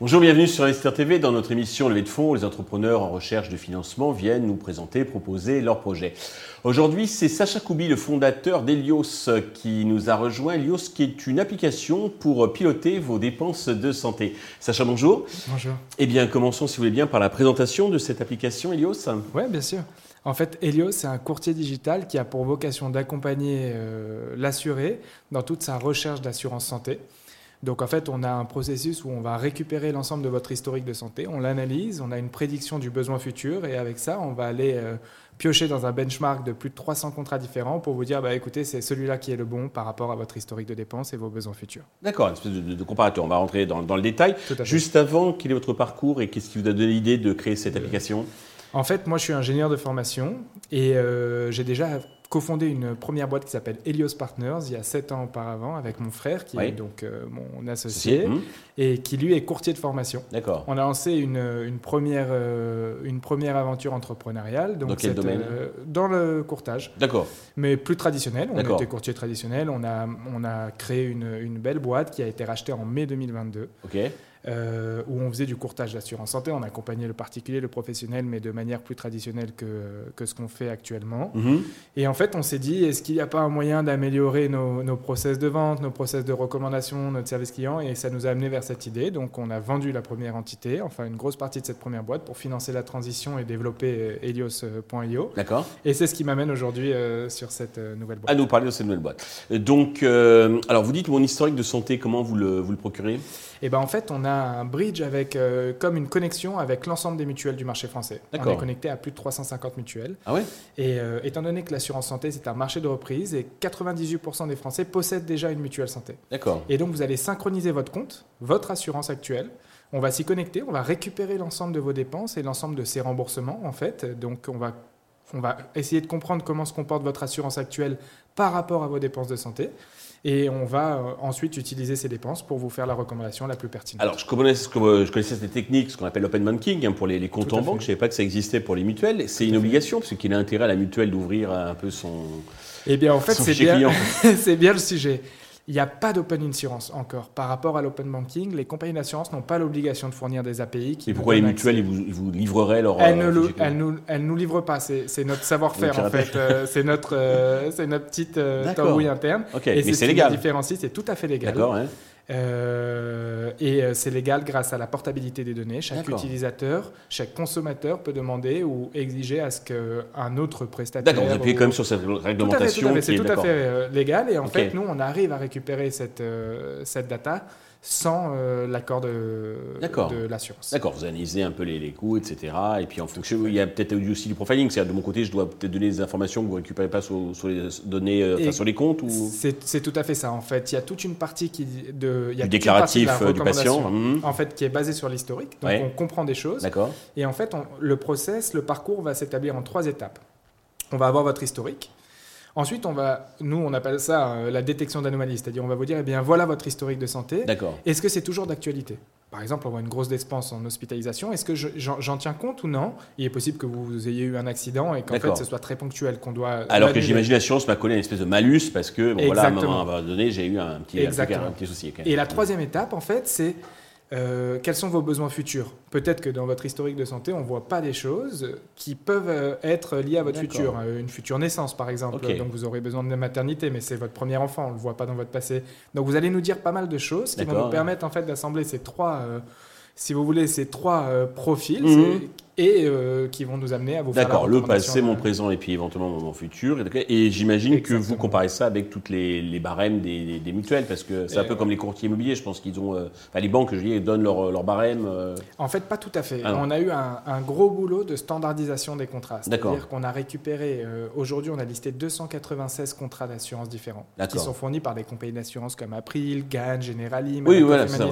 Bonjour, bienvenue sur Investir TV. Dans notre émission Levée de fonds, les entrepreneurs en recherche de financement viennent nous présenter, proposer leurs projets. Aujourd'hui, c'est Sacha Koubi, le fondateur d'Elios, qui nous a rejoint. Elios, qui est une application pour piloter vos dépenses de santé. Sacha, bonjour. Bonjour. Eh bien, commençons, si vous voulez bien, par la présentation de cette application, Elios. Oui, bien sûr. En fait, Helios, c'est un courtier digital qui a pour vocation d'accompagner euh, l'assuré dans toute sa recherche d'assurance santé. Donc en fait, on a un processus où on va récupérer l'ensemble de votre historique de santé, on l'analyse, on a une prédiction du besoin futur et avec ça, on va aller euh, piocher dans un benchmark de plus de 300 contrats différents pour vous dire, bah, écoutez, c'est celui-là qui est le bon par rapport à votre historique de dépenses et vos besoins futurs. D'accord, une espèce de, comparateur. On va rentrer dans, le détail. Juste avant, quel est votre parcours et qu'est-ce qui vous a donné l'idée de créer cette application? En fait, moi, je suis ingénieur de formation et euh, j'ai déjà cofondé une première boîte qui s'appelle Helios Partners il y a sept ans auparavant avec mon frère qui est donc euh, mon associé hum. et qui lui est courtier de formation. D'accord. On a lancé une, une première, euh, une première aventure entrepreneuriale. Donc dans quel domaine? euh, Dans le courtage. D'accord. Mais plus traditionnel. On était courtier traditionnel. On a, on a créé une, une belle boîte qui a été rachetée en mai 2022. Ok. Euh, où on faisait du courtage d'assurance santé. On accompagnait le particulier, le professionnel, mais de manière plus traditionnelle que, que ce qu'on fait actuellement. Mhm. Et en fait, on s'est dit, est-ce qu'il n'y a pas un moyen d'améliorer nos, nos, process de vente, nos process de recommandation, notre service client? Et ça nous a amené vers cette idée. Donc, on a vendu la première entité, enfin une grosse partie de cette première boîte, pour financer la transition et développer euh, Helios.io. D'accord. Et c'est ce qui m'amène aujourd'hui euh, sur cette nouvelle boîte. À nous parler de cette nouvelle boîte. Donc, alors vous dites mon historique de santé, comment vous le, vous le procurez? Et ben en fait, on a un bridge avec euh, comme une connexion avec l'ensemble des mutuelles du marché français. On est connecté à plus de 350 mutuelles. Ah ouais? Et euh, étant donné que l'assurance santé c'est un marché de reprise et 98% des Français possèdent déjà une mutuelle santé. D'accord. Et donc vous allez synchroniser votre compte, votre assurance actuelle. On va s'y connecter, on va récupérer l'ensemble de vos dépenses et l'ensemble de ces remboursements en fait. Donc on va on va essayer de comprendre comment se comporte votre assurance actuelle par rapport à vos dépenses de santé. Et on va euh, ensuite utiliser ces dépenses pour vous faire la recommandation la plus pertinente. Alors, je connaissais, je connaissais cette technique, ce qu'on appelle l'open banking, hein, pour les, comptes en banque. Je ne savais pas que ça existait pour les mutuelles. C'est une obligation, parce qu'il a intérêt à la mutuelle d'ouvrir un peu son. Eh bien, en fait, c'est bien, c'est bien le sujet. Il n'y a pas d'open insurance encore. Par rapport à l'open banking, les compagnies d'assurance n'ont pas l'obligation de fournir des API. Qui Et pourquoi les mutuelles ils vous, vous, livreraient leur. Elles ne euh, elles nous, elles nous livrent pas. C'est notre savoir-faire en fait. Euh, c'est notre, euh, notre petite tambouille interne. Et Mais c'est légal. différencie, c'est tout à fait légal. D'accord. Euh, et euh, c'est légal grâce à la portabilité des données. Chaque utilisateur, chaque consommateur peut demander ou exiger à ce qu'un autre prestataire. D'accord, vous appuyez quand même sur cette réglementation. C'est tout à fait, euh, légal et en fait, nous, on arrive à récupérer cette, cette data sans euh, l'accord de, de l'assurance. D'accord, vous analysez un peu les, les, coûts, etc. Et puis en fonction, il y a peut-être aussi du profiling. C'est-à-dire de mon côté, je dois peut-être donner des informations que vous ne récupérez pas sur, les données, euh, sur les comptes ou... C'est tout à fait ça. En fait, il y a toute une partie qui de, il y a du déclaratif euh, du patient, mmh. en fait, qui est basée sur l'historique. Donc on comprend des choses. D'accord. Et en fait, le process, le parcours va s'établir en trois étapes. On va avoir votre historique. Ensuite, on va, nous, on appelle ça euh, la détection d'anomalies, c'est-à-dire on va vous dire, eh bien, voilà votre historique de santé. D'accord. Est-ce que c'est toujours d'actualité? Par exemple, on voit une grosse dépense en hospitalisation. Est-ce que j'en tiens compte ou non? Il est possible que vous ayez eu un accident et qu'en fait, ce soit très ponctuel, qu'on doit. Alors que j'imagine l'assurance m'a collé une espèce de malus parce que, bon, voilà, à un moment donné, j'ai eu un petit, un petit souci. Et la troisième étape, en fait, c'est euh, quels sont vos besoins futurs? Peut-être que dans votre historique de santé, on ne voit pas des choses qui peuvent euh, être liées à votre futur. Euh, une future naissance, par exemple. Donc, vous aurez besoin de maternité, mais c'est votre premier enfant, on ne le voit pas dans votre passé. Donc, vous allez nous dire pas mal de choses qui vont nous permettre en fait, d'assembler ces trois si vous voulez, ces trois profils mhm et euh, qui vont nous amener à vous faire D'accord, le passé, mon présent et puis éventuellement mon futur. Et j'imagine que vous comparez ça avec toutes les, les barèmes des, des, mutuelles, parce que c'est un peu comme les courtiers immobiliers, je pense qu'ils ont... Euh, enfin, les banques, je dis, donnent leur, leur barème. Euh. En fait, pas tout à fait. Ah on a eu un, un, gros boulot de standardisation des contrats. C'est-à-dire qu'on a récupéré... Aujourd'hui, on a listé 296 contrats d'assurance différents, qui sont fournis par des compagnies d'assurance comme April, GAN, Generali, oui, voilà, ça,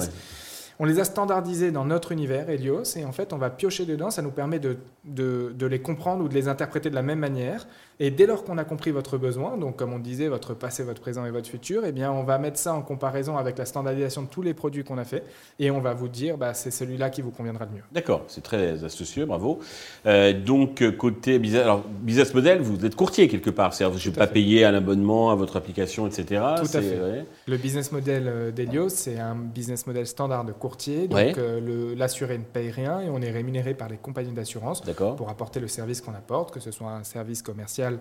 On les a standardisés dans notre univers, Helios, et en fait, on va piocher dedans. Ça nous permet de, de, les comprendre ou de les interpréter de la même manière. Et dès lors qu'on a compris votre besoin, donc comme on disait, votre passé, votre présent et votre futur, eh bien, on va mettre ça en comparaison avec la standardisation de tous les produits qu'on a fait, et on va vous dire, bah, c'est celui-là qui vous conviendra le mieux. D'accord, c'est très astucieux, bravo. Euh, donc côté business, alors, business model, vous êtes courtier quelque part, c'est-à-dire je ne vais pas payer un abonnement à votre application, etc. Tout à fait. Le business model euh, d'Elios, c'est un business model standard de courtier, donc euh, l'assuré ne paye rien et on est rémunéré par les compagnies d'assurance pour apporter le service qu'on apporte, que ce soit un service commercial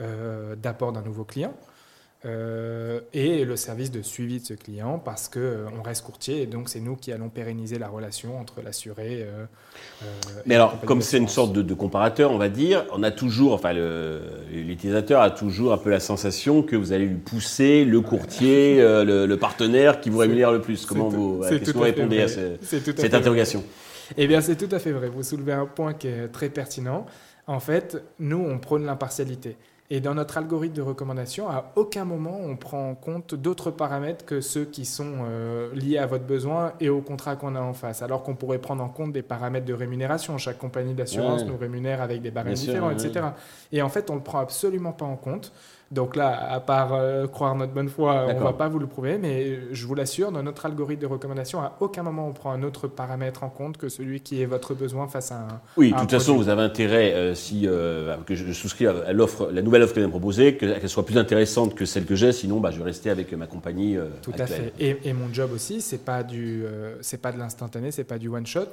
euh, d'apport d'un nouveau client. Euh, et le service de suivi de ce client parce qu'on euh, on reste courtier et donc c'est nous qui allons pérenniser la relation entre l'assuré. Mais alors, comme c'est une sorte de, comparateur, on va dire, on a toujours, enfin, l'utilisateur a toujours un peu la sensation que vous allez lui pousser le courtier, le, partenaire qui vous rémunère le plus. Comment vous, que vous répondez à, cette interrogation Eh bien, c'est tout à fait vrai. Vous soulevez un point qui est très pertinent. En fait, nous, on prône l'impartialité. Et dans notre algorithme de recommandation, à aucun moment on prend en compte d'autres paramètres que ceux qui sont euh, liés à votre besoin et au contrat qu'on a en face. Alors qu'on pourrait prendre en compte des paramètres de rémunération. Chaque compagnie d'assurance nous rémunère avec des barèmes différents, etc. Et en fait, on ne le prend absolument pas en compte. Donc là, à part euh, croire notre bonne foi, on ne va pas vous le prouver, mais je vous l'assure, dans notre algorithme de recommandation, à aucun moment on prend un autre paramètre en compte que celui qui est votre besoin face à un. Oui, de toute façon, vous avez intérêt, euh, si euh, que je souscris à l'offre, la nouvelle offre que vous me proposée, qu'elle soit plus intéressante que celle que j'ai, sinon bah, je vais rester avec ma compagnie. Tout à fait. Et, mon job aussi, c'est pas du, pas de l'instantané, c'est pas du one shot.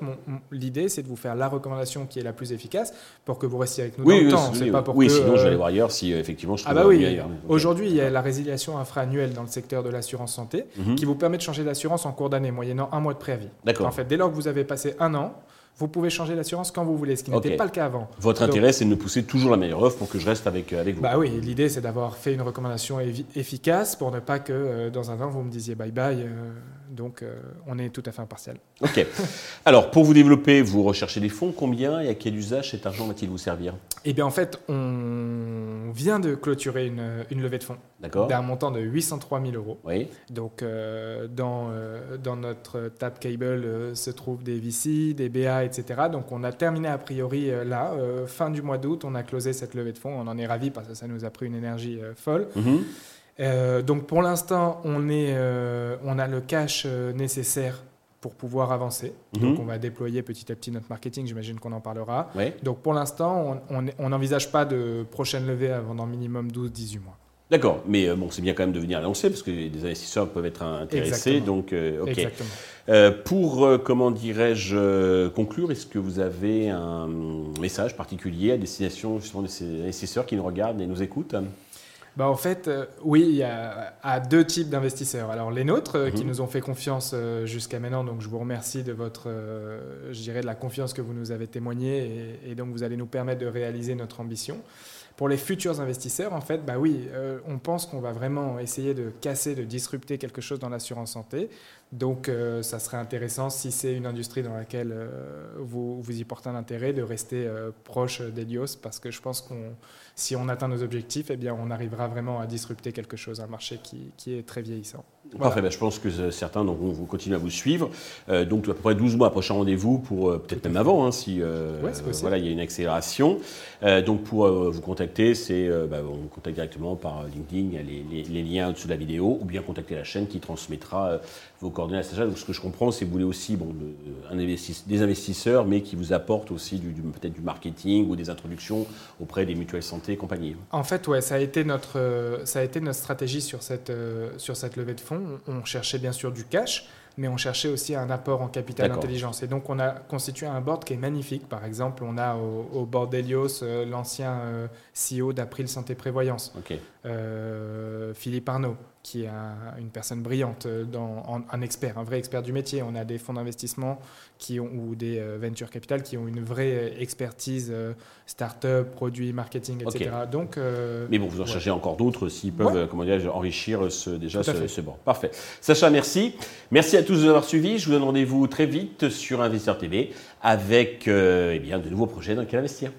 L'idée, c'est de vous faire la recommandation qui est la plus efficace pour que vous restiez avec nous oui, dans le temps. Oui, pas pour oui sinon je vais aller voir ailleurs si effectivement je trouve ah bah oui, Aujourd'hui, il y a la résiliation infra-annuelle dans le secteur de l'assurance santé mhm. qui vous permet de changer d'assurance en cours d'année, moyennant un mois de préavis. D'accord. En fait, dès lors que vous avez passé un an, vous pouvez changer d'assurance quand vous voulez, ce qui n'était pas le cas avant. Votre intérêt, c'est de me pousser toujours la meilleure offre pour que je reste avec, euh, avec vous. Bah oui, l'idée, c'est d'avoir fait une recommandation efficace pour ne pas que euh, dans un an, vous me disiez bye bye. Euh, donc, on est tout à fait impartial. Ok. Alors, pour vous développer, vous recherchez des fonds. Combien et à quel usage cet argent va-t-il vous servir? Eh bien, en fait, on vient de clôturer une, une levée de fonds d'un montant de 803 000 euros. Oui. Donc, dans, dans notre tab cable se trouvent des VC, des BA etc. Donc on a terminé a priori euh, là, euh, fin du mois d'août, on a closé cette levée de fonds. On en est ravi parce que ça nous a pris une énergie euh, folle. Mhm. donc pour l'instant, on, est, on a le cash nécessaire pour pouvoir avancer. Mhm. Donc on va déployer petit à petit notre marketing, j'imagine qu'on en parlera. Donc pour l'instant, on n'envisage pas de prochaine levée avant dans minimum 12-18 mois. D'accord, mais bon, c'est bien quand même de venir annoncer parce que des investisseurs peuvent être intéressés. Exactement. Donc, Exactement. Euh, pour, euh, comment dirais-je, euh, conclure, est-ce que vous avez un message particulier à destination justement de ces investisseurs qui nous regardent et nous écoutent? Bah en fait, oui, il y a deux types d'investisseurs. Alors les nôtres qui mhm. nous ont fait confiance jusqu'à maintenant, donc je vous remercie de votre, je dirais, de la confiance que vous nous avez témoignée et, et, donc vous allez nous permettre de réaliser notre ambition. Pour les futurs investisseurs, en fait, bah oui, on pense qu'on va vraiment essayer de casser, de disrupter quelque chose dans l'assurance santé. Donc, euh, ça serait intéressant, si c'est une industrie dans laquelle euh, vous, vous y portez un intérêt, de rester euh, proche d'Elios, parce que je pense qu'on, si on atteint nos objectifs, eh bien, on arrivera vraiment à disrupter quelque chose, un marché qui, qui est très vieillissant. Parfait, ben, je pense que certains donc, vont continuer à vous suivre. donc, à peu près 12 mois, prochain rendez-vous, pour peut-être même avant, hein, si voilà, il y a une accélération. donc, pour vous contacter, c'est bah, on vous contacte directement par LinkedIn, il y a les, les, liens au-dessus de la vidéo, ou bien contacter la chaîne qui transmettra vos coordonnées à. Donc, ce que je comprends, c'est que vous voulez aussi bon, un des investisseurs, mais qui vous apportent aussi du, peut-être du marketing ou des introductions auprès des mutuelles santé et compagnie. En fait, ouais, ça a été notre, ça a été notre stratégie sur cette, euh, sur cette levée de fonds. On cherchait bien sûr du cash, mais on cherchait aussi un apport en capital d'intelligence. Et donc, on a constitué un board qui est magnifique. Par exemple, on a au, board d'Elios euh, l'ancien euh, CEO d'April Santé Prévoyance, Philippe Arnaud qui est une personne brillante, euh, dans, un expert, un vrai expert du métier. On a des fonds d'investissement qui ont, ou des euh, venture capital qui ont une vraie expertise euh, start-up, produits, marketing, etc. Donc, Mais bon, vous en cherchez encore d'autres s'ils peuvent comment dire, enrichir ce, déjà ce, ce bon. Parfait. Sacha, merci. Merci à tous de nous avoir suivis. Je vous donne rendez-vous très vite sur Investisseur TV avec eh bien, de nouveaux projets dans lesquels investir.